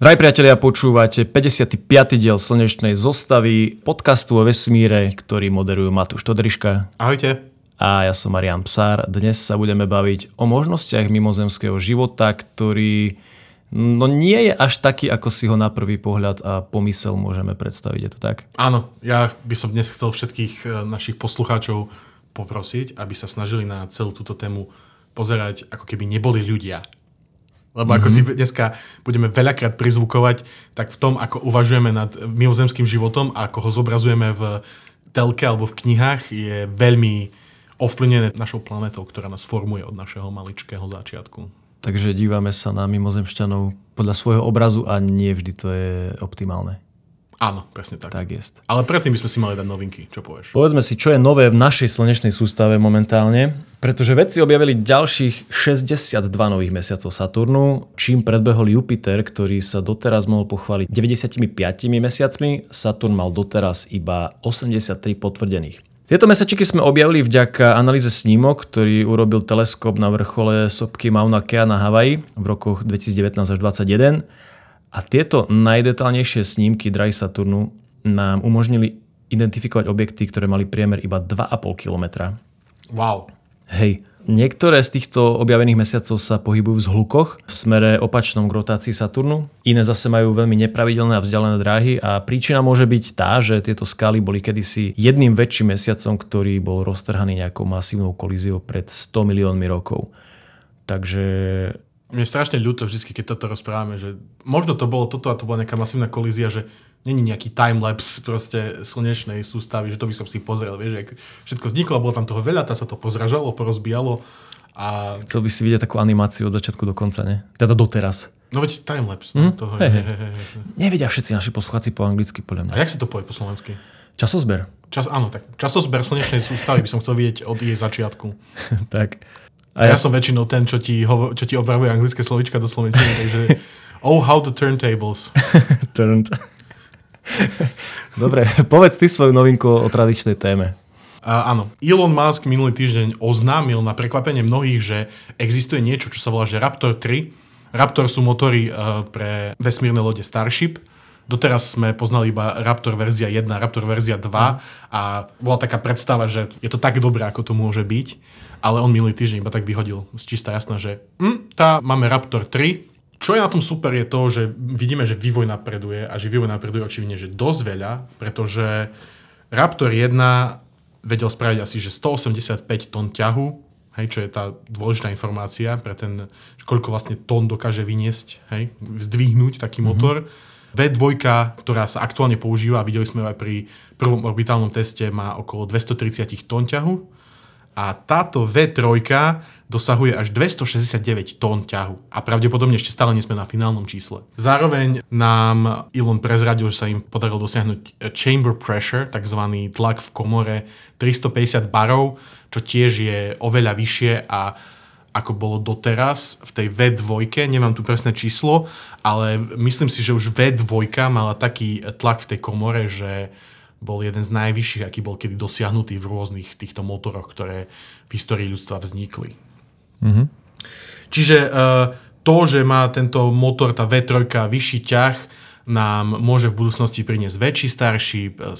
Drahí priatelia, počúvate 55. diel Slnečnej zostavy podcastu o vesmíre, ktorý moderujú Matúš Todriška. Ahojte. A ja som Marian Psár. Dnes sa budeme baviť o možnostiach mimozemského života, ktorý no nie je až taký, ako si ho na prvý pohľad a pomysel môžeme predstaviť. Je to tak? Áno, ja by som dnes chcel všetkých e, našich poslucháčov poprosiť, aby sa snažili na celú túto tému pozerať, ako keby neboli ľudia lebo ako mm-hmm. si dneska budeme veľakrát prizvukovať, tak v tom, ako uvažujeme nad mimozemským životom a ako ho zobrazujeme v telke alebo v knihách, je veľmi ovplyvnené našou planetou, ktorá nás formuje od našeho maličkého začiatku. Takže dívame sa na mimozemšťanov podľa svojho obrazu a nie vždy to je optimálne. Áno, presne tak. Tak jest. Ale predtým by sme si mali dať novinky. Čo povieš? Povedzme si, čo je nové v našej slnečnej sústave momentálne, pretože vedci objavili ďalších 62 nových mesiacov Saturnu, čím predbehol Jupiter, ktorý sa doteraz mohol pochváliť 95 mesiacmi. Saturn mal doteraz iba 83 potvrdených. Tieto mesačiky sme objavili vďaka analýze snímok, ktorý urobil teleskop na vrchole sopky Mauna Kea na Havaji v rokoch 2019 až 2021 a tieto najdetálnejšie snímky Dry Saturnu nám umožnili identifikovať objekty, ktoré mali priemer iba 2,5 km. Wow. Hej, niektoré z týchto objavených mesiacov sa pohybujú v zhlukoch v smere opačnom k rotácii Saturnu. Iné zase majú veľmi nepravidelné a vzdialené dráhy a príčina môže byť tá, že tieto skaly boli kedysi jedným väčším mesiacom, ktorý bol roztrhaný nejakou masívnou kolíziou pred 100 miliónmi rokov. Takže mne je strašne ľúto vždy, keď toto rozprávame, že možno to bolo toto a to bola nejaká masívna kolízia, že není nejaký timelapse proste slnečnej sústavy, že to by som si pozrel, vieš, jak všetko vzniklo, bolo tam toho veľa, tá sa to pozražalo, porozbijalo a... Chcel by si vidieť takú animáciu od začiatku do konca, ne? Teda doteraz. No veď timelapse. Mm? Toho, hey, hey. Hey. Nevedia všetci naši poslucháci po anglicky, podľa mňa. A jak sa to povie po slovensky? Časozber. Čas, áno, tak časozber slnečnej sústavy by som chcel vidieť od jej začiatku. tak. A ja, ja som väčšinou ten, čo ti, hovo, čo ti opravuje anglické slovička do slovenčiny, takže oh, how the turntables. Turned. Dobre, povedz ty svoju novinku o tradičnej téme. Uh, áno, Elon Musk minulý týždeň oznámil na prekvapenie mnohých, že existuje niečo, čo sa volá že Raptor 3. Raptor sú motory uh, pre vesmírne lode Starship. Doteraz sme poznali iba Raptor verzia 1, Raptor verzia 2 a bola taká predstava, že je to tak dobré, ako to môže byť ale on minulý týždeň iba tak vyhodil z čistá jasná, že hm, tá máme Raptor 3, čo je na tom super je to, že vidíme, že vývoj napreduje a že vývoj napreduje očividne, že dosť veľa, pretože Raptor 1 vedel spraviť asi že 185 tón ťahu, hej, čo je tá dôležitá informácia pre ten, koľko vlastne tón dokáže vyniesť, hej, zdvihnúť taký mm-hmm. motor. V2, ktorá sa aktuálne používa, videli sme aj pri prvom orbitálnom teste, má okolo 230 tón ťahu a táto V3 dosahuje až 269 tón ťahu a pravdepodobne ešte stále nie sme na finálnom čísle. Zároveň nám Elon prezradil, že sa im podarilo dosiahnuť chamber pressure, tzv. tlak v komore 350 barov, čo tiež je oveľa vyššie a ako bolo doteraz v tej V2, nemám tu presné číslo, ale myslím si, že už V2 mala taký tlak v tej komore, že bol jeden z najvyšších, aký bol kedy dosiahnutý v rôznych týchto motoroch, ktoré v histórii ľudstva vznikli. Mm-hmm. Čiže uh, to, že má tento motor, tá V3, vyšší ťah, nám môže v budúcnosti priniesť väčší Starship, e,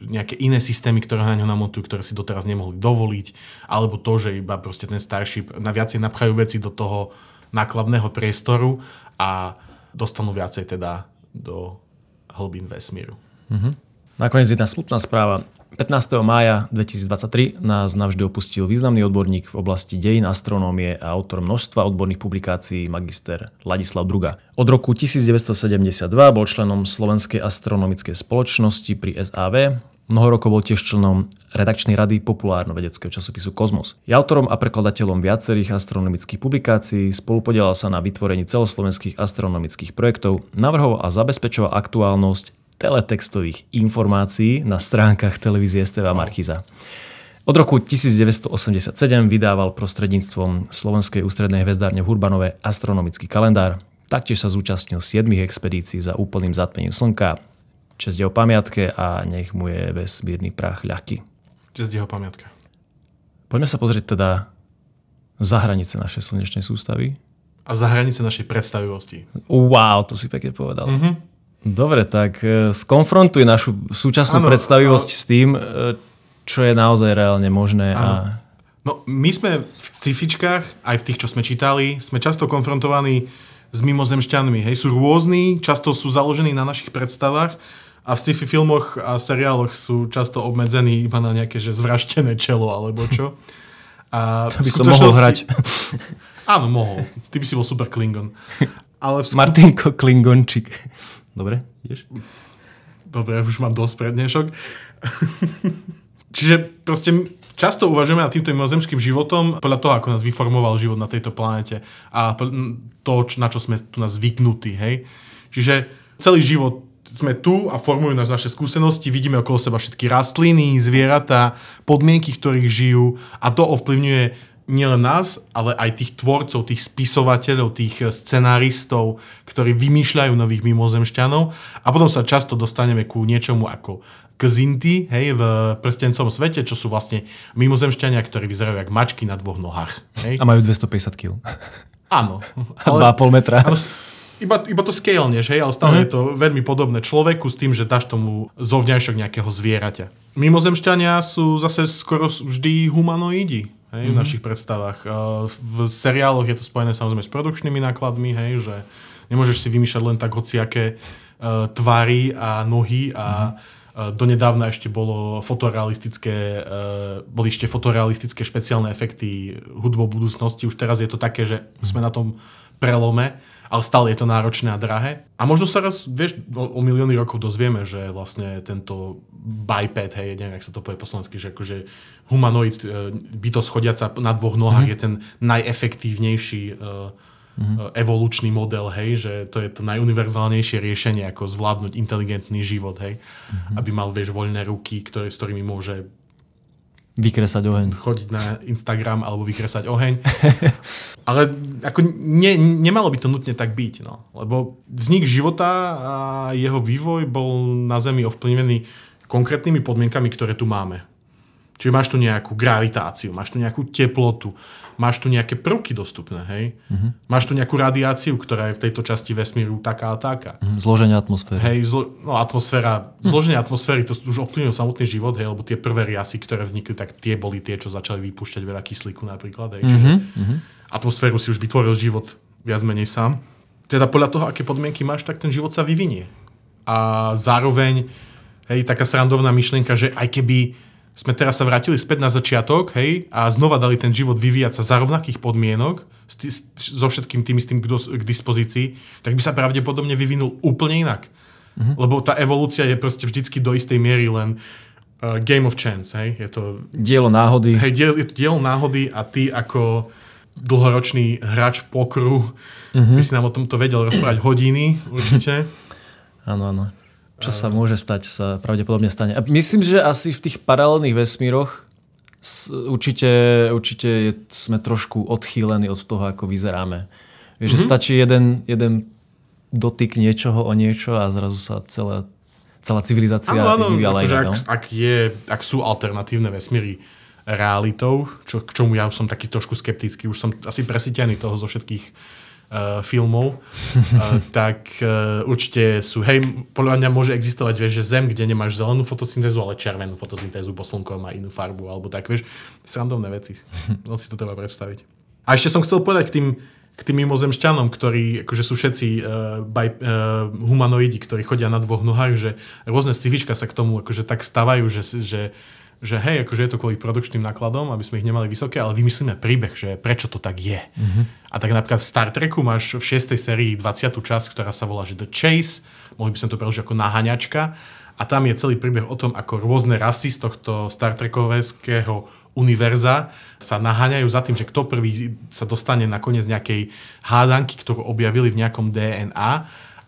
nejaké iné systémy, ktoré na ňo namontujú, ktoré si doteraz nemohli dovoliť, alebo to, že iba proste ten Starship na viacej napchajú veci do toho nákladného priestoru a dostanú viacej teda do hlbín vesmíru. Mm-hmm. Nakoniec jedna smutná správa. 15. mája 2023 nás navždy opustil významný odborník v oblasti dejín astronómie a autor množstva odborných publikácií magister Ladislav Druga. Od roku 1972 bol členom Slovenskej astronomickej spoločnosti pri SAV, Mnoho rokov bol tiež členom redakčnej rady populárno-vedeckého časopisu Kozmos. Je autorom a prekladateľom viacerých astronomických publikácií, spolupodielal sa na vytvorení celoslovenských astronomických projektov, navrhoval a zabezpečoval aktuálnosť teletextových informácií na stránkach televízie STV Markiza. Od roku 1987 vydával prostredníctvom Slovenskej ústrednej hvezdárne v Hurbanove astronomický kalendár. Taktiež sa zúčastnil 7 expedícií za úplným zatmením slnka. Čest jeho pamiatke a nech mu je vesmírny prach ľahký. Čest jeho pamiatke. Poďme sa pozrieť teda za hranice našej slnečnej sústavy. a za hranice našej predstavivosti. Wow, to si pekne povedal. Mm-hmm. Dobre, tak e, skonfrontuj našu súčasnú ano, predstavivosť ano. s tým, e, čo je naozaj reálne možné. A... No, my sme v cifičkách, aj v tých, čo sme čítali, sme často konfrontovaní s mimozemšťanmi. Hej, sú rôzni, často sú založení na našich predstavách a v sci-fi filmoch a seriáloch sú často obmedzení iba na nejaké že zvraštené čelo alebo čo. A to by som mohol hrať. Áno, mohol. Ty by si bol super Klingon. Ale v Martinko Klingončík. Dobre, ideš? Dobre, už mám dosť prednešok. Čiže proste často uvažujeme nad týmto mimozemským životom podľa toho, ako nás vyformoval život na tejto planete a to, na čo sme tu nás zvyknutí. Hej? Čiže celý život sme tu a formujú nás naše skúsenosti, vidíme okolo seba všetky rastliny, zvieratá, podmienky, v ktorých žijú a to ovplyvňuje nielen nás, ale aj tých tvorcov, tých spisovateľov, tých eh, scenáristov, ktorí vymýšľajú nových mimozemšťanov a potom sa často dostaneme ku niečomu ako Kzinty, hej, v prstencom svete, čo sú vlastne mimozemšťania, ktorí vyzerajú ako mačky na dvoch nohách. Hej. A majú 250 kg. Áno. A 2,5 metra. Áno, iba, iba to scalneš, hej, ale stále uh-huh. je to veľmi podobné človeku s tým, že dáš tomu zovňajšok nejakého zvieraťa. Mimozemšťania sú zase skoro vždy humanoidi hej, mm-hmm. v našich predstavách. V seriáloch je to spojené samozrejme s produkčnými nákladmi, hej, že nemôžeš si vymýšľať len tak hociaké uh, tvary a nohy a mm-hmm. Donedávna ešte bolo fotorealistické, boli ešte fotorealistické špeciálne efekty hudbo budúcnosti. Už teraz je to také, že sme na tom prelome, ale stále je to náročné a drahé. A možno sa raz, vieš, o, o milióny rokov dozvieme, že vlastne tento biped, hej, neviem, jak sa to povie po slovensky, že akože humanoid, e, bytosť chodiaca na dvoch nohách mm-hmm. je ten najefektívnejší mm-hmm. evolučný model, hej, že to je to najuniverzálnejšie riešenie, ako zvládnuť inteligentný život, hej, mm-hmm. aby mal, vieš, voľné ruky, ktoré, s ktorými môže Vykresať oheň. Chodiť na Instagram alebo vykresať oheň. Ale ako ne, nemalo by to nutne tak byť, no. Lebo vznik života a jeho vývoj bol na Zemi ovplyvnený konkrétnymi podmienkami, ktoré tu máme. Čiže máš tu nejakú gravitáciu, máš tu nejakú teplotu, máš tu nejaké prvky dostupné, hej? Uh-huh. Máš tu nejakú radiáciu, ktorá je v tejto časti vesmíru taká a taká. Uh-huh. Zloženie atmosféry. Hej, zlo- no atmosféra, uh-huh. zloženie atmosféry, to už ovplyvnil samotný život, hej, lebo tie prvé riasy, ktoré vznikli, tak tie boli tie, čo začali vypúšťať veľa kyslíku napríklad, hej. Čiže uh-huh. atmosféru si už vytvoril život viac menej sám. Teda podľa toho, aké podmienky máš, tak ten život sa vyvinie. A zároveň, hej, taká srandovná myšlienka, že aj keby sme teraz sa vrátili späť na začiatok, hej, a znova dali ten život vyvíjať sa za rovnakých podmienok, so všetkým tým istým k dispozícii, tak by sa pravdepodobne vyvinul úplne inak. Mm-hmm. Lebo tá evolúcia je proste vždycky do istej miery len uh, game of chance, hej. Je to... Dielo náhody. Hej, diel, je to dielo náhody a ty ako dlhoročný hráč pokru mm-hmm. by si nám o tomto vedel rozprávať hodiny, určite. Áno, áno. Čo sa môže stať, sa pravdepodobne stane. A myslím, že asi v tých paralelných vesmíroch určite, určite je, sme trošku odchýlení od toho, ako vyzeráme. Vieš, mm-hmm. že stačí jeden, jeden dotyk niečoho o niečo a zrazu sa celá, celá civilizácia ano, ano, vyvíjala akože. Ak, no? ak, je, ak sú alternatívne vesmíry realitou, čo, k čomu ja už som taký trošku skeptický, už som asi presítený toho zo všetkých uh, filmov, uh, tak uh, určite sú, hej, podľa mňa môže existovať, vieš, že Zem, kde nemáš zelenú fotosyntézu, ale červenú fotosyntézu, bo slnko má inú farbu, alebo tak, vieš, srandovné veci. No si to treba predstaviť. A ešte som chcel povedať k tým, k tým mimozemšťanom, ktorí akože sú všetci uh, by, uh, humanoidi, ktorí chodia na dvoch nohách, že rôzne scivička sa k tomu akože tak stavajú, že, že že hej, akože je to kvôli produkčným nákladom, aby sme ich nemali vysoké, ale vymyslíme príbeh, že prečo to tak je. Mm-hmm. A tak napríklad v Star Treku máš v 6. sérii 20. časť, ktorá sa volá že The Chase, mohli by sme to preložiť ako naháňačka, a tam je celý príbeh o tom, ako rôzne rasy z tohto Star Trekovského univerza sa naháňajú za tým, že kto prvý sa dostane nakoniec nejakej hádanky, ktorú objavili v nejakom DNA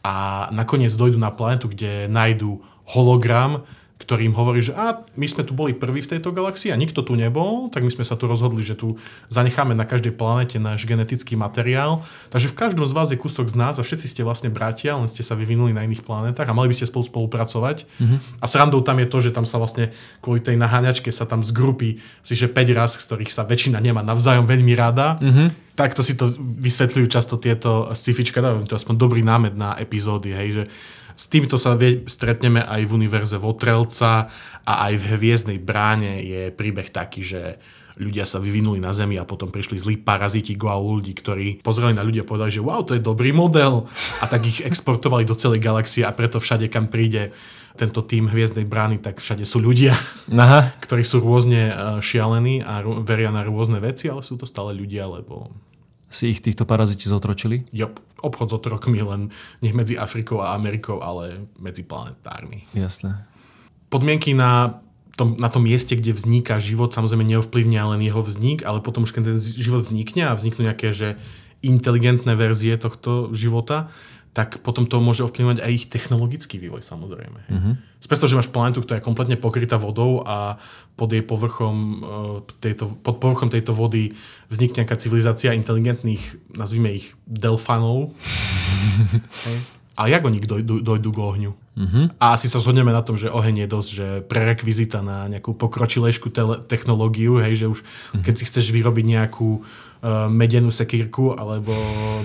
a nakoniec dojdú na planetu, kde nájdú hologram ktorý im hovorí, že a, my sme tu boli prví v tejto galaxii a nikto tu nebol, tak my sme sa tu rozhodli, že tu zanecháme na každej planete náš genetický materiál. Takže v každom z vás je kúsok z nás a všetci ste vlastne bratia, len ste sa vyvinuli na iných planetách a mali by ste spolu spolupracovať. Mm-hmm. A srandou tam je to, že tam sa vlastne kvôli tej naháňačke sa tam zgrupí si, že 5 raz, z ktorých sa väčšina nemá navzájom veľmi rada. Mm-hmm. Takto si to vysvetľujú často tieto scifička, dávam to aspoň dobrý námed na epizódy, hej, že s týmto sa vie, stretneme aj v univerze Votrelca a aj v Hviezdnej bráne je príbeh taký, že ľudia sa vyvinuli na Zemi a potom prišli zlí paraziti Goa'uldi, ktorí pozreli na ľudia a povedali, že wow, to je dobrý model a tak ich exportovali do celej galaxie a preto všade, kam príde tento tým Hviezdnej brány, tak všade sú ľudia, Aha. ktorí sú rôzne e, šialení a veria na rôzne veci, ale sú to stále ľudia, lebo si ich týchto paraziti zotročili? Jop, obchod s otrokmi len nech medzi Afrikou a Amerikou, ale medzi planetármi. Jasné. Podmienky na tom, na tom mieste, kde vzniká život, samozrejme neovplyvnia len jeho vznik, ale potom už keď ten život vznikne a vzniknú nejaké že inteligentné verzie tohto života, tak potom to môže ovplyvňovať aj ich technologický vývoj samozrejme. Mm-hmm. Spesto, že máš planetu, ktorá je kompletne pokrytá vodou a pod jej povrchom, e, tejto, pod povrchom tejto vody vznikne nejaká civilizácia inteligentných, nazvime ich delfanov. A jak oni dojdú, dojdú k ohňu? Mm-hmm. A asi sa zhodneme na tom, že oheň je dosť že prerekvizita na nejakú pokročilejšiu tele- technológiu, hej, že už mm-hmm. keď si chceš vyrobiť nejakú uh, medenú sekírku alebo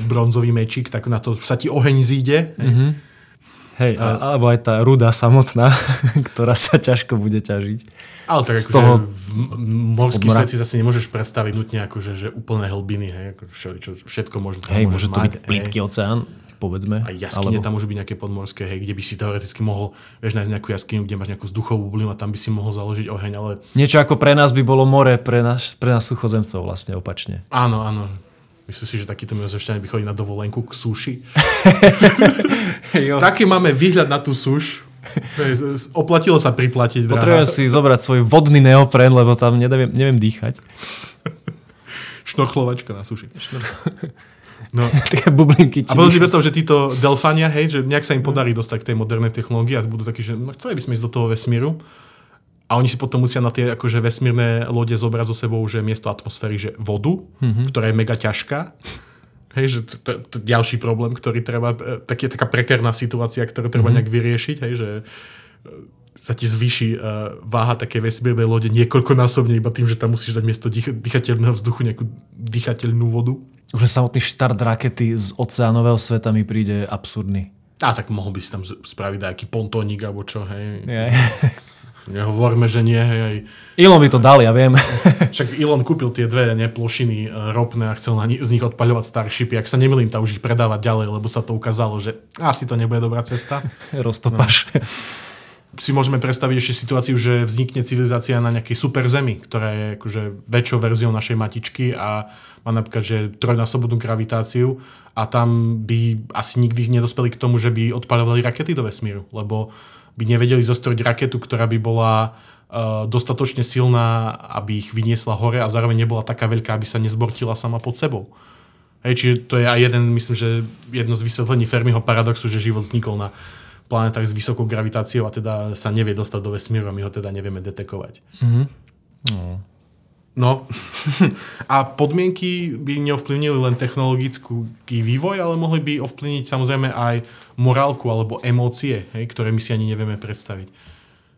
bronzový mečík, tak na to sa ti oheň zíde. Mm-hmm. Hej, a, alebo aj tá ruda samotná, ktorá sa ťažko bude ťažiť. Ale tak akože toho... v morský svet si zase nemôžeš predstaviť nutne akože, že úplné hlbiny, hej, ako čo, všetko možno hej, môže to byť plitký oceán, povedzme. A jaskyne alebo... tam môžu byť nejaké podmorské, hej, kde by si teoreticky mohol, vieš, nájsť nejakú jaskyňu, kde máš nejakú vzduchovú bublinu a tam by si mohol založiť oheň, ale... Niečo ako pre nás by bolo more, pre nás, pre nás suchozemcov vlastne opačne. Áno, áno. Myslíš si, že takýto mimozemšťania by chodili na dovolenku k suši? Taký máme výhľad na tú suš. Oplatilo sa priplatiť. Potrebujem si zobrať svoj vodný neopren, lebo tam neviem, neviem dýchať. Šnochlovačka na suši. No. Také bublinky. A potom si predstav, že títo delfania, hej, že nejak sa im podarí dostať k tej modernej technológii a budú takí, že no, chceli by sme ísť do toho vesmíru. A oni si potom musia na tie akože vesmírne lode zobrať so sebou, že miesto atmosféry, že vodu, mm-hmm. ktorá je mega ťažká. Hej, že to, to, to ďalší problém, ktorý treba, e, tak je taká prekerná situácia, ktorú treba mm-hmm. nejak vyriešiť, hej, že sa ti zvýši uh, váha také vesmírnej lode niekoľkonásobne iba tým, že tam musíš dať miesto dých, dýchateľného vzduchu nejakú dýchateľnú vodu. Už samotný štart rakety z oceánového sveta mi príde absurdný. A tak mohol by si tam spraviť nejaký pontónik alebo čo, hej. Yeah. Nehovorme, že nie. Hej, aj... Elon by to dal, ja viem. Však Elon kúpil tie dve neplošiny e, ropné a chcel na ni- z nich odpaľovať Starshipy. Ak sa nemilím, tá už ich predávať ďalej, lebo sa to ukázalo, že asi to nebude dobrá cesta. Roztopaš. No. Si môžeme predstaviť ešte situáciu, že vznikne civilizácia na nejakej super zemi, ktorá je akože väčšou verziou našej matičky a má napríklad že trojnásobnú gravitáciu a tam by asi nikdy nedospeli k tomu, že by odpaľovali rakety do vesmíru, lebo by nevedeli zostrojiť raketu, ktorá by bola uh, dostatočne silná, aby ich vyniesla hore a zároveň nebola taká veľká, aby sa nezbortila sama pod sebou. Hej, čiže to je aj jeden, myslím, že jedno z vysvetlení Fermiho paradoxu, že život vznikol na planetách s vysokou gravitáciou a teda sa nevie dostať do vesmíru a my ho teda nevieme detekovať. Mm-hmm. No. No a podmienky by neovplyvnili len technologický vývoj, ale mohli by ovplyvniť samozrejme aj morálku alebo emócie, hej, ktoré my si ani nevieme predstaviť.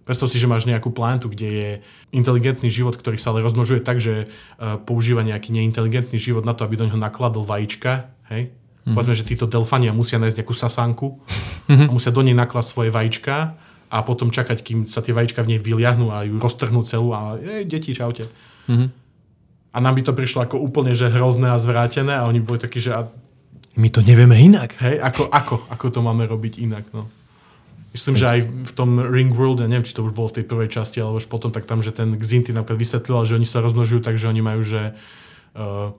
Predstav si, že máš nejakú planetu, kde je inteligentný život, ktorý sa ale rozmnožuje tak, že uh, používa nejaký neinteligentný život na to, aby do neho nakladol vajíčka. Hej? Mm. Povedzme, že títo delfania musia nájsť nejakú sasanku mm-hmm. a musia do nej nakladať svoje vajíčka a potom čakať, kým sa tie vajíčka v nej vyliahnú a ju roztrhnú celú a ej, deti, čaute. Mm-hmm. A nám by to prišlo ako úplne že hrozné a zvrátené a oni boli takí, že... A... My to nevieme inak. Hej, ako, ako, ako to máme robiť inak, no. Myslím, že aj v tom Ring World, ja neviem, či to už bolo v tej prvej časti, alebo už potom, tak tam, že ten Xinty napríklad vysvetlil, že oni sa rozmnožujú tak, že oni majú, že, uh,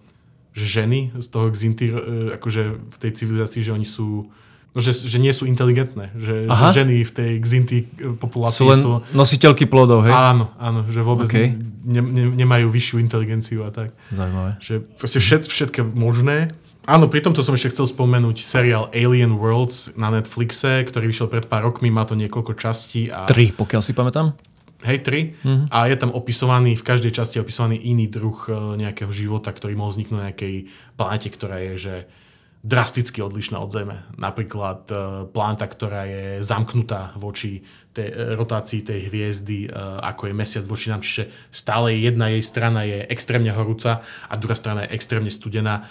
že ženy z toho Xinty, uh, akože v tej civilizácii, že oni sú No, že, že nie sú inteligentné, že, že ženy v tej Xinty populácii sú len sú... nositeľky plodov, hej? Áno, áno, že vôbec okay. ne, ne, nemajú vyššiu inteligenciu a tak. Zaujímavé. Že proste všet, všetké možné. Áno, pri tomto som ešte chcel spomenúť seriál Alien Worlds na Netflixe, ktorý vyšiel pred pár rokmi, má to niekoľko častí. A... Tri, pokiaľ si pamätám. Hej, tri. Mm-hmm. A je tam opisovaný, v každej časti je opisovaný iný druh e, nejakého života, ktorý mohol vzniknúť na nejakej planete, ktorá je, že drasticky odlišná od Zeme. Napríklad e, plánta, ktorá je zamknutá voči tej e, rotácii tej hviezdy, e, ako je mesiac voči nám, čiže stále jedna jej strana je extrémne horúca a druhá strana je extrémne studená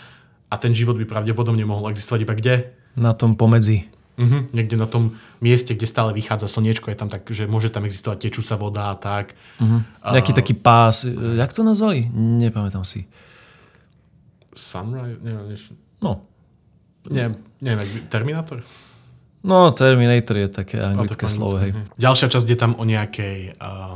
a ten život by pravdepodobne mohol existovať iba kde? Na tom pomedzi. Uh-huh, niekde na tom mieste, kde stále vychádza slniečko, je tam tak, že môže tam existovať tečúca voda a tak. Nejaký uh, taký pás, jak to nazvali? Nepamätám si. Sunrise? Neviem, no, nie, neviem, Terminator? No, Terminator je také anglické slovo, hej. Ďalšia časť je tam o nejakej uh,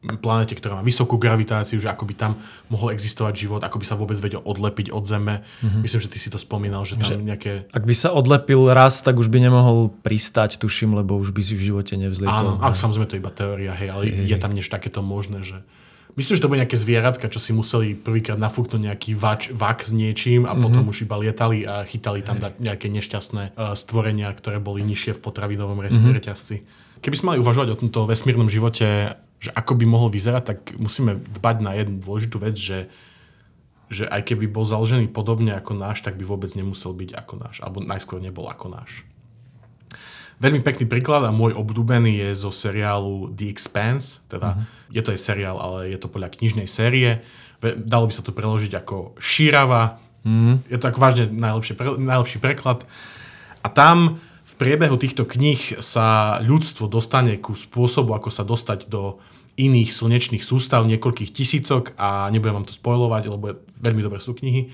planete, ktorá má vysokú gravitáciu, že ako by tam mohol existovať život, ako by sa vôbec vedel odlepiť od Zeme. Mm-hmm. Myslím, že ty si to spomínal, že tam že nejaké... Ak by sa odlepil raz, tak už by nemohol pristať, tuším, lebo už by si v živote nevzlietol. Áno, ale samozrejme to je iba teória, hej, ale hej, je tam niečo takéto možné, že Myslím, že to boli nejaké zvieratka, čo si museli prvýkrát nafúknuť nejaký vač, vak s niečím a mm-hmm. potom už iba lietali a chytali tam nejaké nešťastné uh, stvorenia, ktoré boli nižšie v potravinovom mm-hmm. reťazci. Keby sme mali uvažovať o tomto vesmírnom živote, že ako by mohol vyzerať, tak musíme dbať na jednu dôležitú vec, že že aj keby bol založený podobne ako náš, tak by vôbec nemusel byť ako náš, alebo najskôr nebol ako náš. Veľmi pekný príklad a môj obľúbený je zo seriálu The Expanse, teda uh-huh. je to aj seriál, ale je to podľa knižnej série. Dalo by sa to preložiť ako Šírava. Uh-huh. Je to ako vážne najlepší, najlepší preklad. A tam priebehu týchto kníh sa ľudstvo dostane ku spôsobu, ako sa dostať do iných slnečných sústav, niekoľkých tisícok a nebudem vám to spojovať, lebo veľmi dobré sú knihy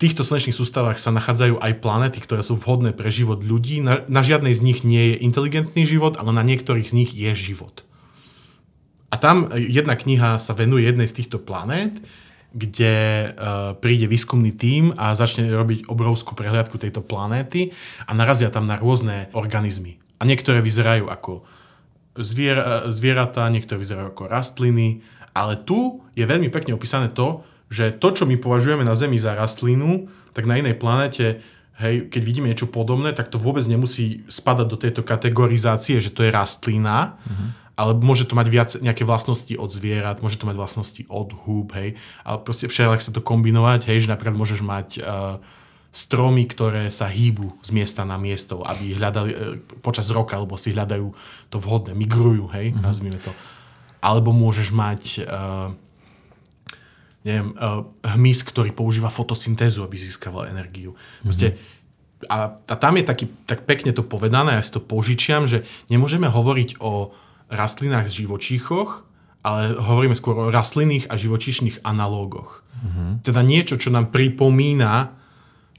týchto slnečných sústavách sa nachádzajú aj planety, ktoré sú vhodné pre život ľudí. Na, na žiadnej z nich nie je inteligentný život, ale na niektorých z nich je život. A tam jedna kniha sa venuje jednej z týchto planét, kde uh, príde výskumný tím a začne robiť obrovskú prehliadku tejto planéty a narazia tam na rôzne organizmy. A niektoré vyzerajú ako zvier, zvieratá, niektoré vyzerajú ako rastliny, ale tu je veľmi pekne opísané to, že to, čo my považujeme na Zemi za rastlinu, tak na inej planete, hej, keď vidíme niečo podobné, tak to vôbec nemusí spadať do tejto kategorizácie, že to je rastlina, mm-hmm. Ale môže to mať viac nejaké vlastnosti od zvierat, môže to mať vlastnosti od húb, hej, ale proste všelijak sa to kombinovať, hej, že napríklad môžeš mať uh, stromy, ktoré sa hýbu z miesta na miesto, aby hľadali uh, počas roka, alebo si hľadajú to vhodné, migrujú, hej, mm-hmm. nazvime to. Alebo môžeš mať uh, neviem, uh, hmyz, ktorý používa fotosyntézu, aby získaval energiu. Proste, mm-hmm. a, a tam je taký, tak pekne to povedané, ja si to požičiam, že nemôžeme hovoriť o rastlinách z živočíchoch, ale hovoríme skôr o rastlinných a živočíšnych analógoch. Mm-hmm. Teda niečo, čo nám pripomína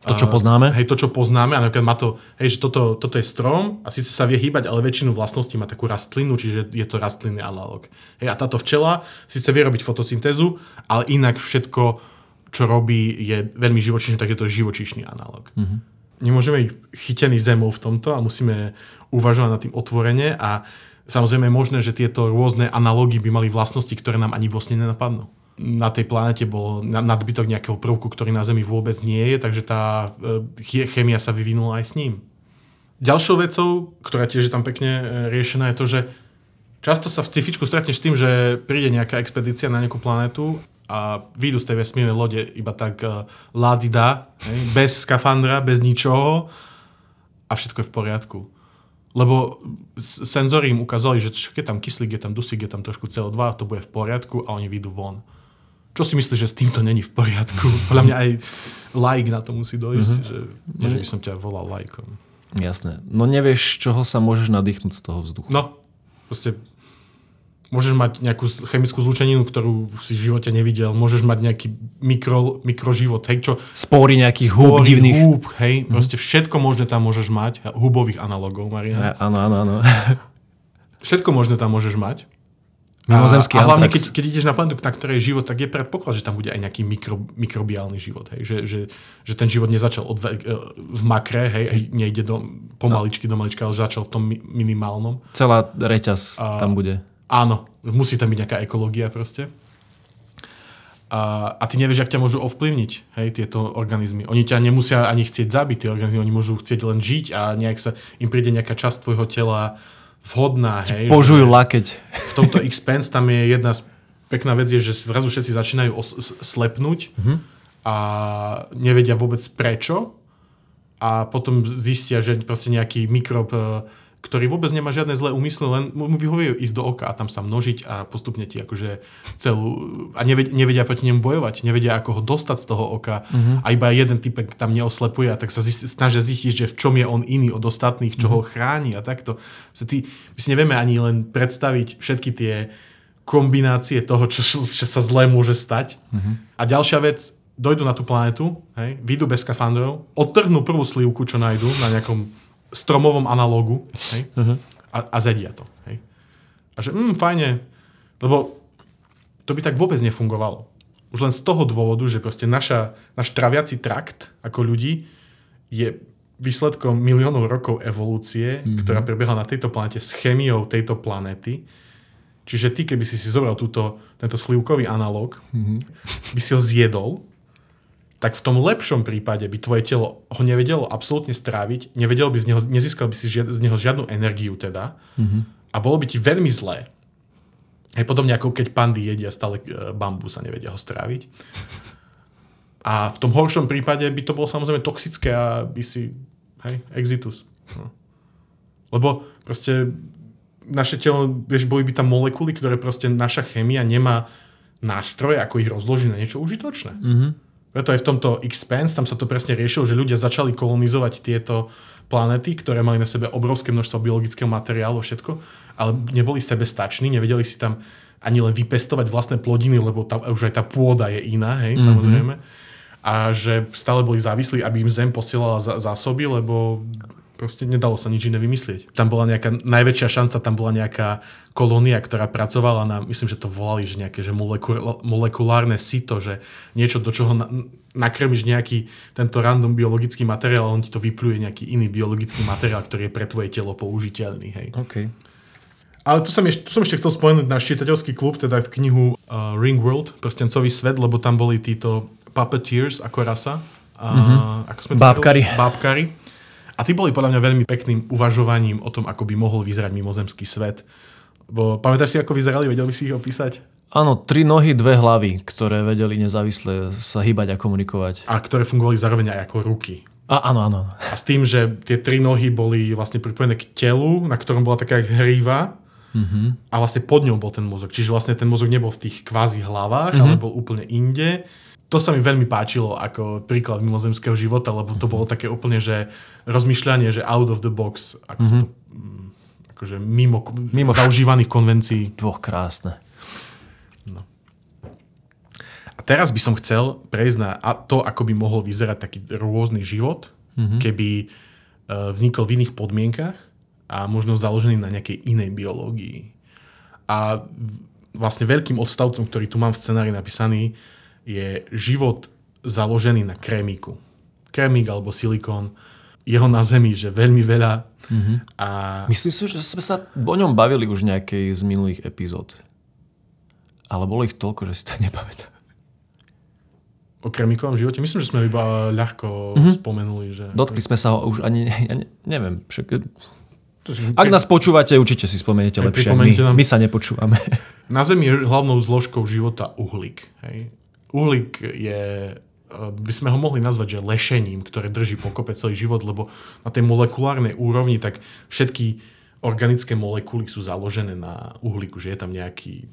to, čo poznáme? Hej, to, čo poznáme. A napríklad má to, hej, že toto, toto je strom a síce sa vie hýbať, ale väčšinu vlastností má takú rastlinu, čiže je to rastlinný analóg. Hej, a táto včela síce vie robiť fotosyntézu, ale inak všetko, čo robí, je veľmi živočíšne, tak je to živočíšny analóg. Mm-hmm. Nemôžeme byť chytení zemou v tomto a musíme uvažovať nad tým otvorene a samozrejme je možné, že tieto rôzne analógy by mali vlastnosti, ktoré nám ani vlastne nenapadnú na tej planete bol nadbytok nejakého prvku, ktorý na Zemi vôbec nie je, takže tá e, chémia sa vyvinula aj s ním. Ďalšou vecou, ktorá tiež je tam pekne e, riešená, je to, že často sa v scifičku stretneš s tým, že príde nejaká expedícia na nejakú planetu a výjdu z tej vesmírnej lode iba tak uh, ladida, bez skafandra, bez ničoho a všetko je v poriadku. Lebo senzory im ukázali, že keď tam kyslík, je tam dusík, je tam trošku CO2, to bude v poriadku a oni vyjdú von. Čo si myslíš, že s týmto není v poriadku? Podľa mňa aj like na to musí dojsť, mm-hmm. že, že by som ťa volal lajkom. Jasné. No nevieš, čoho sa môžeš nadýchnuť z toho vzduchu. No, proste môžeš mať nejakú chemickú zlučeninu, ktorú si v živote nevidel, môžeš mať nejaký mikro, mikroživot, hej, čo... Spóry nejakých húb divných. húb, hej, mm. proste všetko možné tam môžeš mať, hubových analogov, Maria. Áno, áno, áno. Všetko možné tam môžeš mať. Mimozemský a, a hlavne, keď, keď ideš na planetu, na ktorej je život, tak je predpoklad, že tam bude aj nejaký mikro, mikrobiálny život. Hej? Že, že, že ten život nezačal od, e, v makre, hej, hej. nejde do, pomaličky do malička, ale začal v tom mi- minimálnom. Celá reťaz tam bude. Áno, musí tam byť nejaká ekológia proste. A, a ty nevieš, ak ťa môžu ovplyvniť, hej, tieto organizmy. Oni ťa nemusia ani chcieť zabiť, tie organizmy, oni môžu chcieť len žiť a nejak sa, im príde nejaká časť tvojho tela vhodná, hej. Požujú že lakeť. v tomto Expense tam je jedna z, pekná vec, je, že zrazu všetci začínajú os, slepnúť Mhm. a nevedia vôbec prečo a potom zistia, že proste nejaký mikrob, e, ktorý vôbec nemá žiadne zlé úmysly, len mu vyhovuje ísť do oka a tam sa množiť a postupne ti akože celú... A nevedia, nevedia proti nemu bojovať, nevedia ako ho dostať z toho oka Mhm. a iba jeden typek tam neoslepuje a tak sa zist, snažia zistiť, že v čom je on iný od ostatných, čo Mhm. ho chráni a takto. Sa ty, my si nevieme ani len predstaviť všetky tie kombinácie toho, čo, čo sa zlé môže stať. A ďalšia vec, dojdu na tú planetu, hej, vyjdú bez skafandrov, odtrhnú prvú slivku, čo nájdu na nejakom stromovom analogu hej, a, a zedia to. Hej. A že, mm, fajne, lebo to by tak vôbec nefungovalo. Už len z toho dôvodu, že proste naša, náš traviaci trakt ako ľudí je výsledkom miliónov rokov evolúcie, mm-hmm. ktorá prebiehala na tejto planete s chemiou tejto planety. Čiže ty, keby si si zobral túto, tento slivkový analóg, mm-hmm. by si ho zjedol, tak v tom lepšom prípade by tvoje telo ho nevedelo absolútne stráviť, nevedelo by z neho, nezískal by si žiad, z neho žiadnu energiu teda mm-hmm. a bolo by ti veľmi zlé. Hej, podobne ako keď pandy jedia stále e, bambus a nevedia ho stráviť. A v tom horšom prípade by to bolo samozrejme toxické a by si, hej, exitus. No. Lebo proste naše telo, vieš, boli by tam molekuly, ktoré proste naša chémia nemá nástroje, ako ich rozložiť na niečo užitočné. Mm-hmm. Preto aj v tomto Expanse, tam sa to presne riešilo, že ľudia začali kolonizovať tieto planety, ktoré mali na sebe obrovské množstvo biologického materiálu a všetko, ale neboli sebestační, nevedeli si tam ani len vypestovať vlastné plodiny, lebo tá, už aj tá pôda je iná, hej, mm-hmm. samozrejme. A že stále boli závislí, aby im Zem posielala zásoby, lebo proste nedalo sa nič iné vymyslieť. Tam bola nejaká, najväčšia šanca, tam bola nejaká kolónia, ktorá pracovala na, myslím, že to volali, že nejaké že moleku, molekulárne sito, že niečo, do čoho na, nakrmiš nejaký tento random biologický materiál a on ti to vypluje nejaký iný biologický materiál, ktorý je pre tvoje telo použiteľný. Hej. OK. Ale tu som, ešte, tu som ešte chcel spomenúť náš čitateľský klub, teda knihu uh, Ringworld, prstencový svet, lebo tam boli títo puppeteers ako rasa. Uh, mm-hmm. ako sme Bábkari. Bábkari. A tí boli podľa mňa veľmi pekným uvažovaním o tom, ako by mohol vyzerať mimozemský svet. Bo pamätáš si, ako vyzerali? Vedel by si ich opísať? Áno, tri nohy, dve hlavy, ktoré vedeli nezávisle sa hýbať a komunikovať. A ktoré fungovali zároveň aj ako ruky. A, áno, áno. A s tým, že tie tri nohy boli vlastne pripojené k telu, na ktorom bola taká hríva mm-hmm. a vlastne pod ňou bol ten mozog. Čiže vlastne ten mozog nebol v tých kvázi hlavách, mm-hmm. ale bol úplne inde. To sa mi veľmi páčilo ako príklad mimozemského života, lebo to bolo také úplne, že rozmýšľanie, že out of the box, ako mm-hmm. sa to, mm, akože mimo, mimo zaužívaných konvencií. Dvoch krásne. A teraz by som chcel prejsť na to, ako by mohol vyzerať taký rôzny život, mm-hmm. keby e, vznikol v iných podmienkach a možno založený na nejakej inej biológii. A vlastne veľkým odstavcom, ktorý tu mám v scenári napísaný, je život založený na krémiku. Krémik alebo silikón, jeho na Zemi, že veľmi veľa. Mm-hmm. A Myslím si, že sme sa o ňom bavili už nejakej z minulých epizód. Ale bolo ich toľko, že si to nepamätám. o krémikovom živote, myslím, že sme ho iba ľahko mm-hmm. spomenuli. Že Dotkli sme sa ho už ani, ja ne, neviem. Však, ak nás počúvate, určite si spomeniete lepšie. My, nám. my sa nepočúvame. Na Zemi je hlavnou zložkou života uhlík. Hej. Uhlík je, eh, by sme ho mohli nazvať, že lešením, ktoré drží pokope celý život, lebo na tej molekulárnej úrovni tak všetky organické molekuly sú založené na uhlíku, že je tam nejaký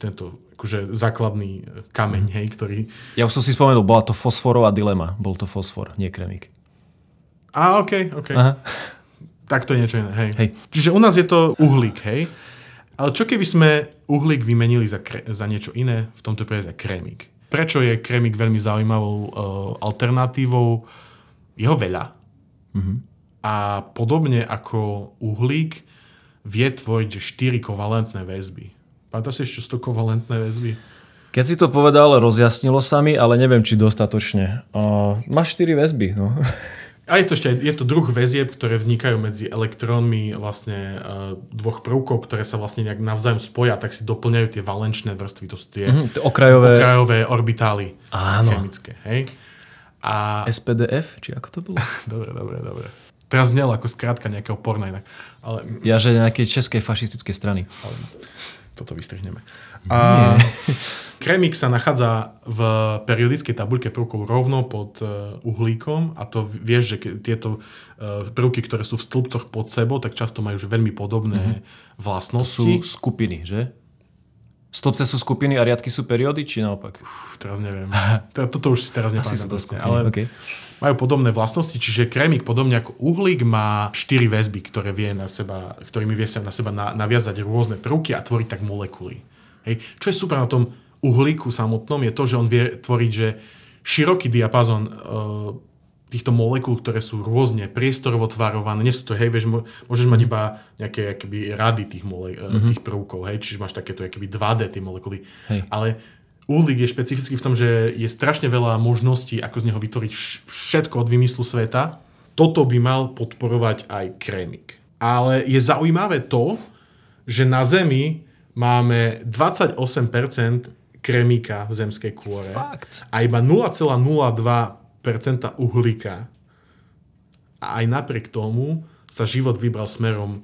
tento akože základný eh, kameň, hej, ktorý... Ja už som si spomenul, bola to fosforová dilema. Bol to fosfor, nie kremik. A, OK, OK. Aha. Tak to je niečo iné, hej. Hej. Čiže u nás je to uhlík, hej. Ale čo keby sme uhlík vymenili za, kre- za niečo iné, v tomto prípade za krémik? Prečo je krémik veľmi zaujímavou uh, alternatívou? Jeho veľa. Mm-hmm. A podobne ako uhlík vie tvoriť že štyri kovalentné väzby. Pamätáš si ešte z to kovalentné väzby? Keď si to povedal, rozjasnilo sa mi, ale neviem, či dostatočne. Uh, máš 4 väzby, no. A je to ešte je to druh väzieb, ktoré vznikajú medzi elektrónmi vlastne uh, dvoch prvkov, ktoré sa vlastne nejak navzájom spoja, tak si doplňajú tie valenčné vrstvy, to sú tie mm, okrajové... okrajové orbitály Áno. chemické. Hej? A... SPDF, či ako to bolo? dobre, dobre, dobre. Teraz znel ako skrátka nejakého porna inak. Ale... Ja, že nejakej českej fašistickej strany. Ale toto vystrihneme. A Kremik sa nachádza v periodickej tabuľke prvkov rovno pod e, uhlíkom a to vieš, že tieto e, prvky, ktoré sú v stĺpcoch pod sebou, tak často majú že veľmi podobné mm-hmm. vlastnosti. To sú skupiny, že? Stĺpce sú skupiny a riadky sú periódy, či naopak? Uf, teraz neviem. Toto už si teraz nepamätám. Asi sú to skupiny, ale okay. Majú podobné vlastnosti, čiže krémik podobne ako uhlík má štyri väzby, ktoré vie na seba, ktorými vie sa na seba naviazať rôzne prvky a tvoriť tak molekuly. Hej. Čo je super na tom uhlíku samotnom je to, že on vie tvoriť, že široký diapazon uh, týchto molekúl, ktoré sú rôzne priestorovo tvarované. Nie sú to, hej, vieš, môžeš mať iba nejaké akoby, rady tých, mole, mm-hmm. tých prvkov, hej, čiže máš takéto akoby 2D tie molekuly. Hej. Ale uhlík je špecifický v tom, že je strašne veľa možností, ako z neho vytvoriť všetko od vymyslu sveta. Toto by mal podporovať aj krémik. Ale je zaujímavé to, že na Zemi máme 28% kremika v zemskej kôre Fakt. a iba 0,02% uhlíka. A aj napriek tomu sa život vybral smerom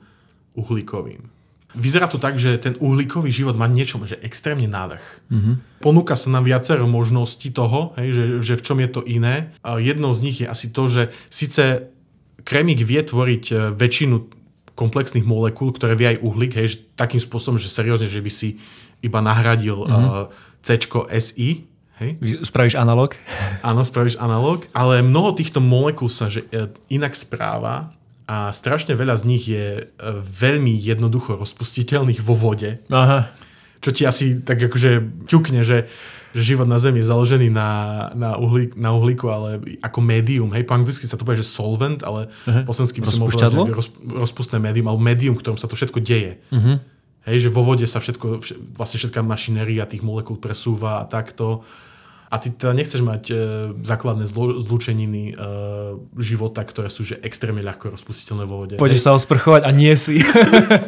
uhlíkovým. Vyzerá to tak, že ten uhlíkový život má niečo, že extrémne návrh. Mm-hmm. Ponúka sa nám viacero možností toho, hej, že, že v čom je to iné. A jednou z nich je asi to, že síce kremik vie tvoriť e, väčšinu komplexných molekúl, ktoré vie aj uhlík, hej, že takým spôsobom, že seriózne, že by si iba nahradil mm-hmm. uh, C SI, Hej? Spravíš analog? Áno, spravíš analog, ale mnoho týchto molekúl sa že e, inak správa a strašne veľa z nich je e, veľmi jednoducho rozpustiteľných vo vode. Aha. Čo ti asi tak akože ťukne, že, že život na Zemi je založený na, na, uhlík, na uhlíku, ale ako médium. Hej, po anglicky sa to povie, že solvent, ale uh-huh. po slovensky by som mohol roz, rozpustné médium, alebo médium, ktorom sa to všetko deje. Uh-huh. Hej, že vo vode sa všetko, vlastne všetká mašinéria tých molekúl presúva a takto a ty teda nechceš mať e, základné zlo, zlúčeniny e, života, ktoré sú že extrémne ľahko rozpustiteľné vo vode. Pôjdeš sa osprchovať a nie si.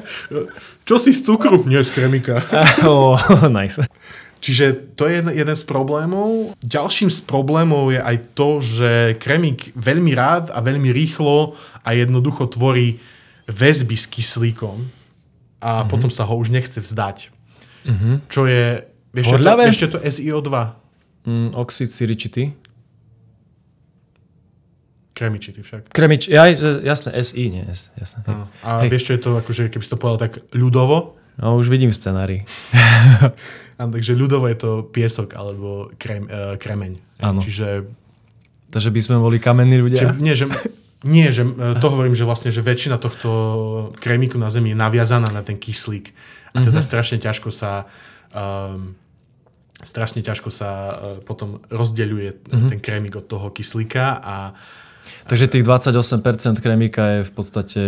Čo si z cukru? Nie z kremika. oh, nice. Čiže to je jeden, z problémov. Ďalším z problémov je aj to, že kremik veľmi rád a veľmi rýchlo a jednoducho tvorí väzby s kyslíkom a mm-hmm. potom sa ho už nechce vzdať. Mm-hmm. Čo je... Vieš, čo to SiO2? Mm, oxid siričitý. Kremičitý však. Kremič, ja, jasné, SI, nie S, jasné. A, a Hej. vieš, čo je to, akože, keby si to povedal tak ľudovo? No, už vidím scenári. takže ľudovo je to piesok alebo krem, uh, kremeň. Áno. Čiže... Takže by sme boli kamenní ľudia? Čiže, nie, že, nie, že e, to hovorím, že vlastne, že väčšina tohto kremiku na Zemi je naviazaná na ten kyslík. A teda mm-hmm. strašne ťažko sa um, strašne ťažko sa e, potom rozdeľuje mm-hmm. ten krémik od toho kyslíka a Takže tých 28% krémika je v podstate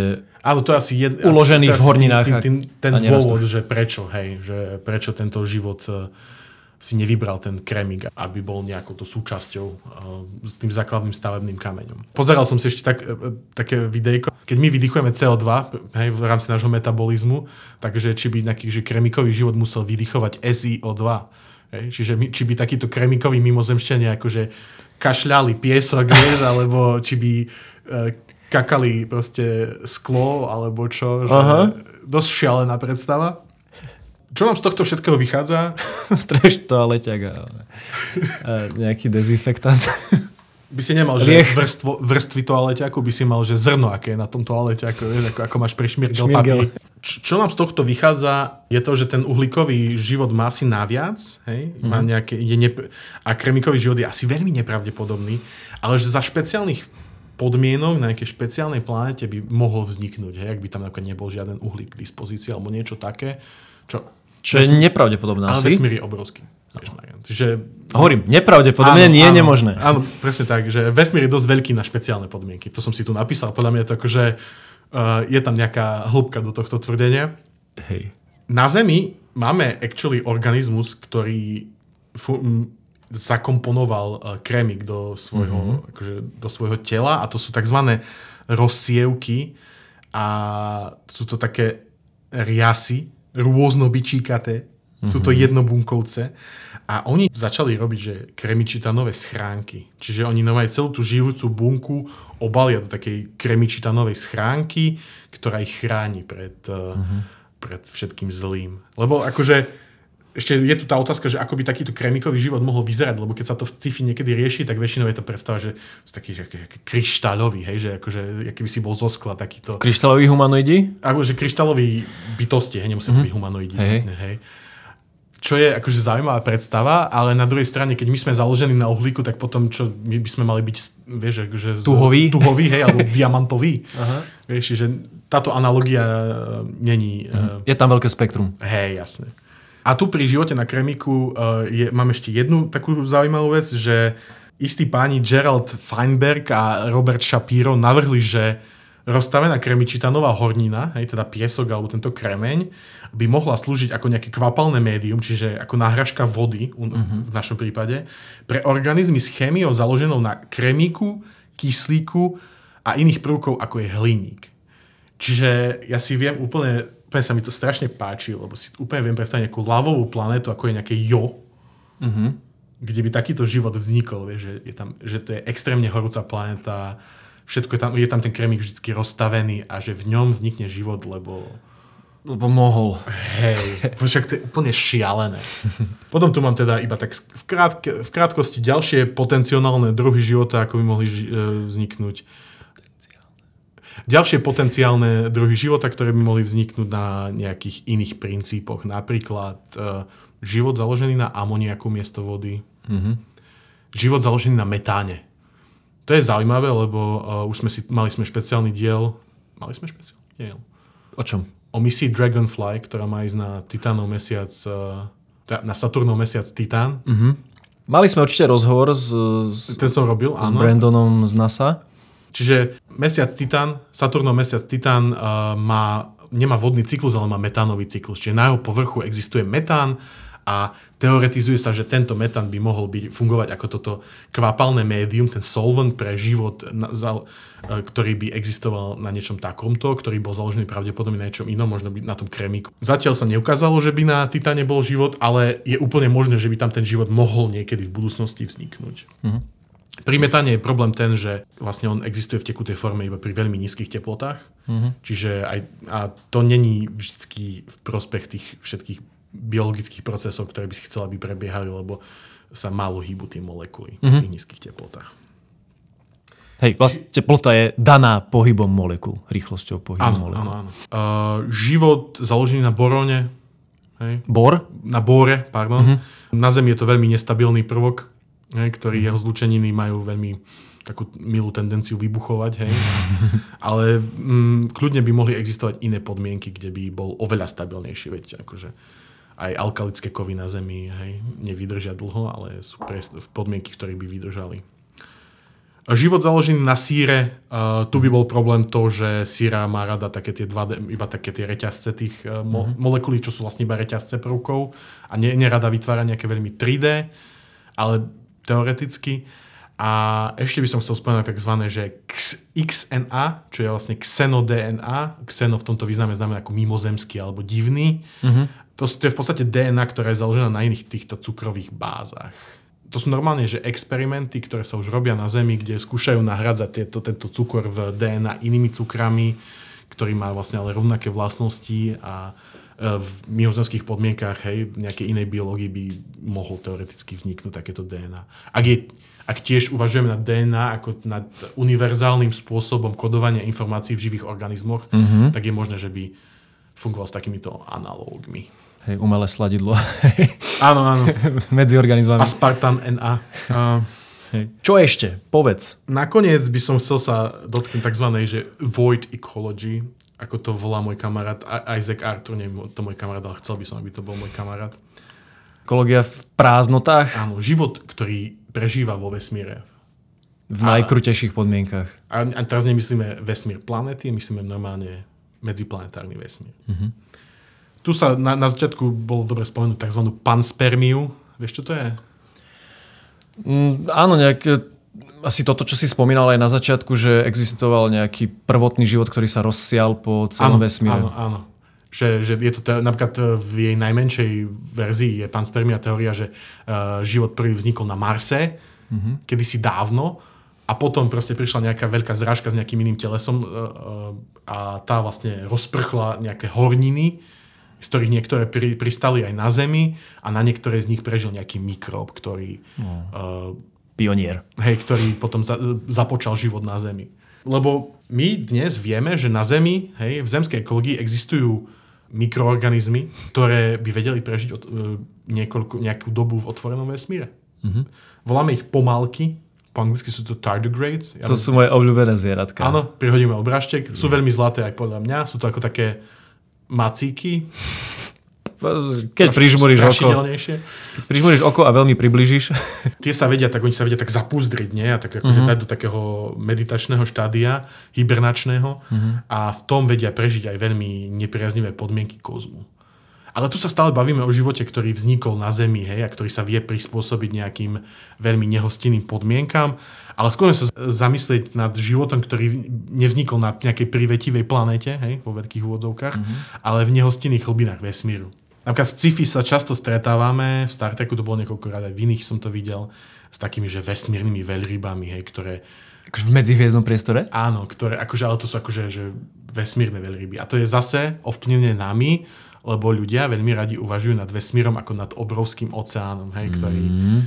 Áno, to je asi jed, uložených v horninách. Tým, tým, ten dôvod, že prečo, hej, že prečo tento život e, si nevybral ten krémik, aby bol nejakou to súčasťou uh, s tým základným stavebným kameňom. Pozeral som si ešte tak, také videjko. Keď my vydychujeme CO2 hej, v rámci nášho metabolizmu, takže či by nejaký že krémikový život musel vydychovať SiO2, Hej, čiže my, či by takíto kremikoví mimozemšťania akože kašľali piesok, vieš, alebo či by e, kakali proste sklo, alebo čo. Že Aha. Dosť šialená predstava. Čo nám z tohto všetkého vychádza? Treš toaleťak a, a nejaký dezinfektant by si nemal, že vrstvo, vrstvy toaleťaku, by si mal, že zrno, aké je na tom toaleťaku, vieš, ako, ako máš pre šmirgel papír. Čo nám z tohto vychádza, je to, že ten uhlíkový život má si naviac, hej, má nejaké, je nep- a kremikový život je asi veľmi nepravdepodobný, ale že za špeciálnych podmienok na nejakej špeciálnej planete by mohol vzniknúť, hej, ak by tam napríklad nebol žiaden uhlík k dispozícii alebo niečo také, čo... Čo je nepravdepodobné ale asi. Ale vesmír je obrovský. Čiže... Hovorím, nepravdepodobne áno, nie je nemožné. Áno, presne tak, že vesmír je dosť veľký na špeciálne podmienky. To som si tu napísal, podľa mňa je to že uh, je tam nejaká hĺbka do tohto tvrdenia. Hej. Na Zemi máme actually organizmus, ktorý fu- zakomponoval uh, krémik do svojho, mm-hmm. akože, do svojho tela a to sú tzv. rozsievky a sú to také riasy, rôznobičíkaté, mm-hmm. sú to jednobunkovce a oni začali robiť, že kremičitanové schránky. Čiže oni majú celú tú žijúcu bunku obalia do takej kremičitanovej schránky, ktorá ich chráni pred, mm-hmm. pred všetkým zlým. Lebo akože ešte je tu tá otázka, že ako by takýto kremikový život mohol vyzerať, lebo keď sa to v sci-fi niekedy rieši, tak väčšinou je to predstava, že sú taký že, že, kryštálový, hej, že akože, keby si bol zo skla takýto. Kryštálový humanoidi? Akože kryštálový bytosti, hej, nemusí mm-hmm. byť humanoidi. Hej. hej čo je akože zaujímavá predstava, ale na druhej strane, keď my sme založení na uhlíku, tak potom čo my by sme mali byť, vieš, akože tuhový, tuhový hej, alebo diamantový. Aha. Vieš, že táto analogia není... Mhm. Je tam veľké spektrum. Hej, jasne. A tu pri živote na Kremiku uh, je, mám ešte jednu takú zaujímavú vec, že istí páni Gerald Feinberg a Robert Shapiro navrhli, že rozstavená kremičitanová hornina, hej, teda piesok alebo tento kremeň, by mohla slúžiť ako nejaké kvapalné médium, čiže ako náhražka vody uh-huh. v našom prípade, pre organizmy s chémiou založenou na kremíku, kyslíku a iných prvkov, ako je hliník. Čiže ja si viem úplne, úplne sa mi to strašne páči, lebo si úplne viem predstaviť nejakú lavovú planetu, ako je nejaké jo, uh-huh. kde by takýto život vznikol, vieš, že, je tam, že to je extrémne horúca planéta, všetko je tam, je tam ten krémik vždy rozstavený a že v ňom vznikne život, lebo... Lebo mohol. Hej, však to je úplne šialené. Potom tu mám teda iba tak v, krátke, v krátkosti ďalšie potenciálne druhy života, ako by mohli ži- e, vzniknúť. Ďalšie potenciálne druhy života, ktoré by mohli vzniknúť na nejakých iných princípoch. Napríklad uh, život založený na amoniaku miesto vody. Mm-hmm. Život založený na metáne. To je zaujímavé, lebo uh, už sme si, mali sme špeciálny diel. Mali sme špeciálny diel? O čom? O misii Dragonfly, ktorá má ísť na Titánov mesiac, uh, na Saturnov mesiac Titán. Uh-huh. Mali sme určite rozhovor s, s, Ten som robil, s áno. Brandonom z NASA. Čiže mesiac Titán, Saturnov mesiac Titán uh, má, nemá vodný cyklus, ale má metánový cyklus. Čiže na jeho povrchu existuje metán a teoretizuje sa, že tento metán by mohol byť, fungovať ako toto kvapalné médium, ten solvent pre život, e, ktorý by existoval na niečom takomto, ktorý bol založený pravdepodobne na niečom inom, možno by na tom kremiku. Zatiaľ sa neukázalo, že by na Titáne bol život, ale je úplne možné, že by tam ten život mohol niekedy v budúcnosti vzniknúť. Mm-hmm. Pri metáne je problém ten, že vlastne on existuje v tekutej forme iba pri veľmi nízkych teplotách, mm-hmm. čiže aj, a to není vždy v prospech tých všetkých biologických procesov, ktoré by si chcela, aby prebiehali, lebo sa málo hýbu tie molekuly mm-hmm. v tých nízkych teplotách. Hej, vlastne teplota je daná pohybom molekúl, rýchlosťou pohybu áno, molekúl. Áno, áno. Uh, život založený na boróne. Hej. Bor? Na bóre, pardon. Mm-hmm. Na Zemi je to veľmi nestabilný prvok, hej, ktorý mm-hmm. jeho zlučeniny majú veľmi takú milú tendenciu vybuchovať, hej. Ale mm, kľudne by mohli existovať iné podmienky, kde by bol oveľa stabilnejší, veď akože aj alkalické kovy na Zemi hej, nevydržia dlho, ale sú pre, v podmienky, ktoré by vydržali. Život založený na síre, uh, tu by bol problém to, že síra má rada také tie 2D, iba také tie reťazce tých uh, mo- mm-hmm. molekulí, čo sú vlastne iba reťazce prvkov a ne, nerada vytvára nejaké veľmi 3D, ale teoreticky. A ešte by som chcel spomenúť tzv. že XNA, čo je vlastne xeno-DNA. Xeno v tomto význame znamená ako mimozemský alebo divný. Mm-hmm. To, to je v podstate DNA, ktorá je založená na iných týchto cukrových bázach. To sú normálne, že experimenty, ktoré sa už robia na Zemi, kde skúšajú nahradzať tieto, tento cukor v DNA inými cukrami, ktorý má vlastne ale rovnaké vlastnosti a e, v mimozemských podmienkách, hej, v nejakej inej biológii by mohol teoreticky vzniknúť takéto DNA. Ak, je, ak tiež uvažujeme na DNA ako nad univerzálnym spôsobom kodovania informácií v živých organizmoch, mm-hmm. tak je možné, že by fungoval s takýmito analógmi. Hej, umelé sladidlo. áno, áno. Medzi organizmami. Aspartan NA. Uh, hej. Čo ešte? Povedz. Nakoniec by som chcel sa dotknúť tzv. že void ecology, ako to volá môj kamarát Isaac Arthur, neviem, to môj kamarát, ale chcel by som, aby to bol môj kamarát. Ekologia v prázdnotách? Áno, život, ktorý prežíva vo vesmíre. V najkrutejších podmienkach. A, a teraz nemyslíme vesmír planety, myslíme normálne medziplanetárny vesmír. Mm-hmm. Tu sa na, na začiatku bolo dobre spomenúť tzv. panspermiu. Vieš, čo to je? Mm, áno, nejak, asi toto, čo si spomínal aj na začiatku, že existoval nejaký prvotný život, ktorý sa rozsial po celom áno, vesmíre. Áno, áno. Že, že je to te, napríklad v jej najmenšej verzii je panspermia teória, že uh, život prvý vznikol na Marse, mm-hmm. kedysi dávno, a potom proste prišla nejaká veľká zrážka s nejakým iným telesom uh, a tá vlastne rozprchla nejaké horniny, z ktorých niektoré pri, pristali aj na Zemi a na niektoré z nich prežil nejaký mikrob, ktorý... No. Uh, Pionier. Hej, ktorý potom za, započal život na Zemi. Lebo my dnes vieme, že na Zemi, hej, v zemskej ekológii existujú mikroorganizmy, ktoré by vedeli prežiť od, uh, niekoľko, nejakú dobu v otvorenom vesmíre. Mm-hmm. Voláme ich pomalky, po anglicky sú to tardigrades. Ja to sú moje obľúbené zvieratka. Áno, prihodíme obrážtek. Sú veľmi zlaté aj podľa mňa. Sú to ako také macíky. Keď prižmúriš oko, keď prižmúriš oko a veľmi približíš. Tie sa vedia tak, oni sa vedia tak zapúzdriť, nie? A tak akože uh-huh. dať do takého meditačného štádia, hibernačného uh-huh. a v tom vedia prežiť aj veľmi nepriaznivé podmienky kozmu. Ale tu sa stále bavíme o živote, ktorý vznikol na Zemi hej, a ktorý sa vie prispôsobiť nejakým veľmi nehostinným podmienkam. Ale skôr sa zamyslieť nad životom, ktorý nevznikol na nejakej privetivej planete, hej, vo veľkých úvodzovkách, mm-hmm. ale v nehostinných hlbinách vesmíru. Napríklad v sci-fi sa často stretávame, v Star Treku to bolo niekoľkokrát, aj v iných som to videl, s takými, že vesmírnymi veľrybami, hej, ktoré... Akože v medzihviezdnom priestore? Áno, ktoré, akože, ale to sú akože že vesmírne veľryby. A to je zase ovplyvnené nami, lebo ľudia veľmi radi uvažujú nad vesmírom ako nad obrovským oceánom, hej, ktorý, mm.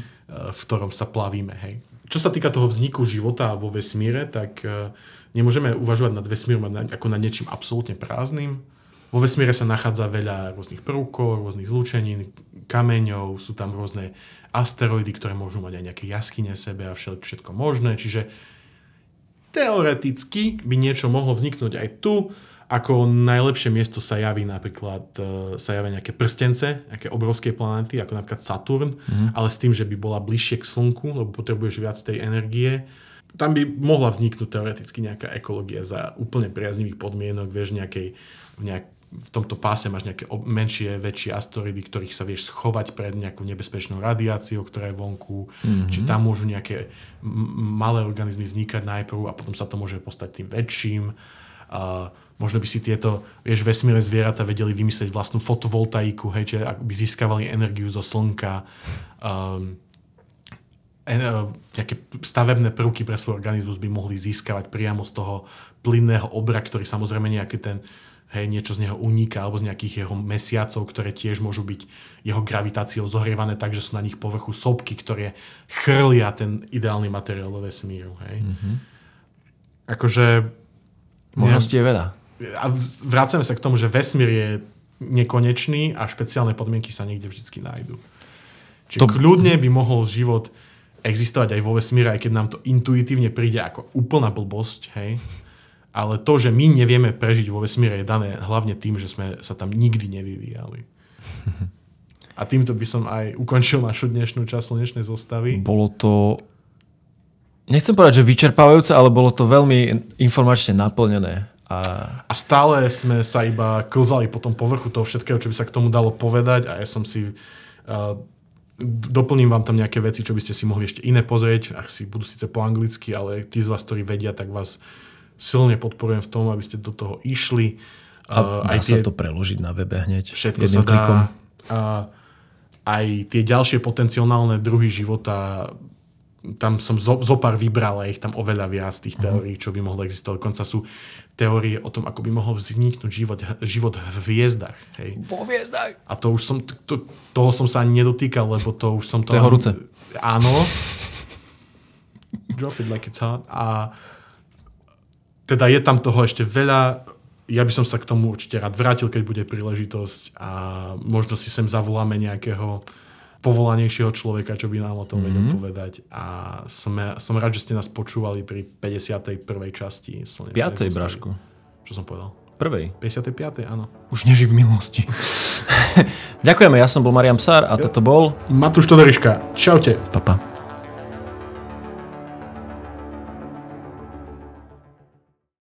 v ktorom sa plavíme. Hej. Čo sa týka toho vzniku života vo vesmíre, tak eh, nemôžeme uvažovať nad vesmírom ako nad niečím absolútne prázdnym. Vo vesmíre sa nachádza veľa rôznych prvkov, rôznych zlúčenín, kameňov, sú tam rôzne asteroidy, ktoré môžu mať aj nejaké jaskyne v sebe a všetko možné. Čiže teoreticky by niečo mohlo vzniknúť aj tu, ako najlepšie miesto sa javí napríklad, e, sa javia nejaké prstence, nejaké obrovské planéty, ako napríklad Saturn, mm-hmm. ale s tým, že by bola bližšie k Slnku, lebo potrebuješ viac tej energie. Tam by mohla vzniknúť teoreticky nejaká ekológia za úplne priaznivých podmienok, vieš, nejakej, nejak, v tomto páse máš nejaké menšie, väčšie asteroidy, ktorých sa vieš schovať pred nejakou nebezpečnou radiáciou, ktorá je vonku. Mm-hmm. Čiže tam môžu nejaké malé organizmy vznikať najprv a potom sa to môže postať tým väčším. Uh, možno by si tieto, vieš, vesmírne zvieratá vedeli vymyslieť vlastnú fotovoltaiku, hej, čiže by získavali energiu zo slnka, um, uh, nejaké stavebné prvky pre svoj organizmus by mohli získavať priamo z toho plynného obra, ktorý samozrejme nejaký ten, hej, niečo z neho uniká, alebo z nejakých jeho mesiacov, ktoré tiež môžu byť jeho gravitáciou zohrievané tak, že sú na nich povrchu sopky, ktoré chrlia ten ideálny materiál do vesmíru. Hej. Mm-hmm. Akože... Možností je veľa a vracame sa k tomu, že vesmír je nekonečný a špeciálne podmienky sa niekde vždy nájdú. Čiže to... kľudne by mohol život existovať aj vo vesmíre, aj keď nám to intuitívne príde ako úplná blbosť, hej. Ale to, že my nevieme prežiť vo vesmíre, je dané hlavne tým, že sme sa tam nikdy nevyvíjali. A týmto by som aj ukončil našu dnešnú časť slnečnej zostavy. Bolo to, nechcem povedať, že vyčerpávajúce, ale bolo to veľmi informačne naplnené. A... a stále sme sa iba klzali po tom povrchu toho všetkého, čo by sa k tomu dalo povedať a ja som si... Uh, doplním vám tam nejaké veci, čo by ste si mohli ešte iné pozrieť, ak si budú síce po anglicky, ale tí z vás, ktorí vedia, tak vás silne podporujem v tom, aby ste do toho išli. A dá aj tie, sa to preložiť na webe hneď? Všetko sa dá. Klikom. Uh, aj tie ďalšie potenciálne druhy života tam som zo, zo pár vybral a ich tam oveľa viac tých mhm. teórií, čo by mohlo existovať. Dokonca sú teórie o tom, ako by mohol vzniknúť život, život v hviezdach. Hej. Vo hviezdach? A to už som, to, toho som sa ani nedotýkal, lebo to už som to... To je horúce. Áno. Drop it like it's hot. A teda je tam toho ešte veľa. Ja by som sa k tomu určite rád vrátil, keď bude príležitosť a možno si sem zavoláme nejakého povolanejšieho človeka, čo by nám o tom mm-hmm. vedel mhm. povedať. A som, som rád, že ste nás počúvali pri 51. časti Slnečnej 5. Brašku. Čo som povedal? Prvej. 55. áno. Už neži v milosti. Ďakujeme, ja som bol Marian Psár a jo. toto bol... Matúš Todoriška. Čaute. Papa.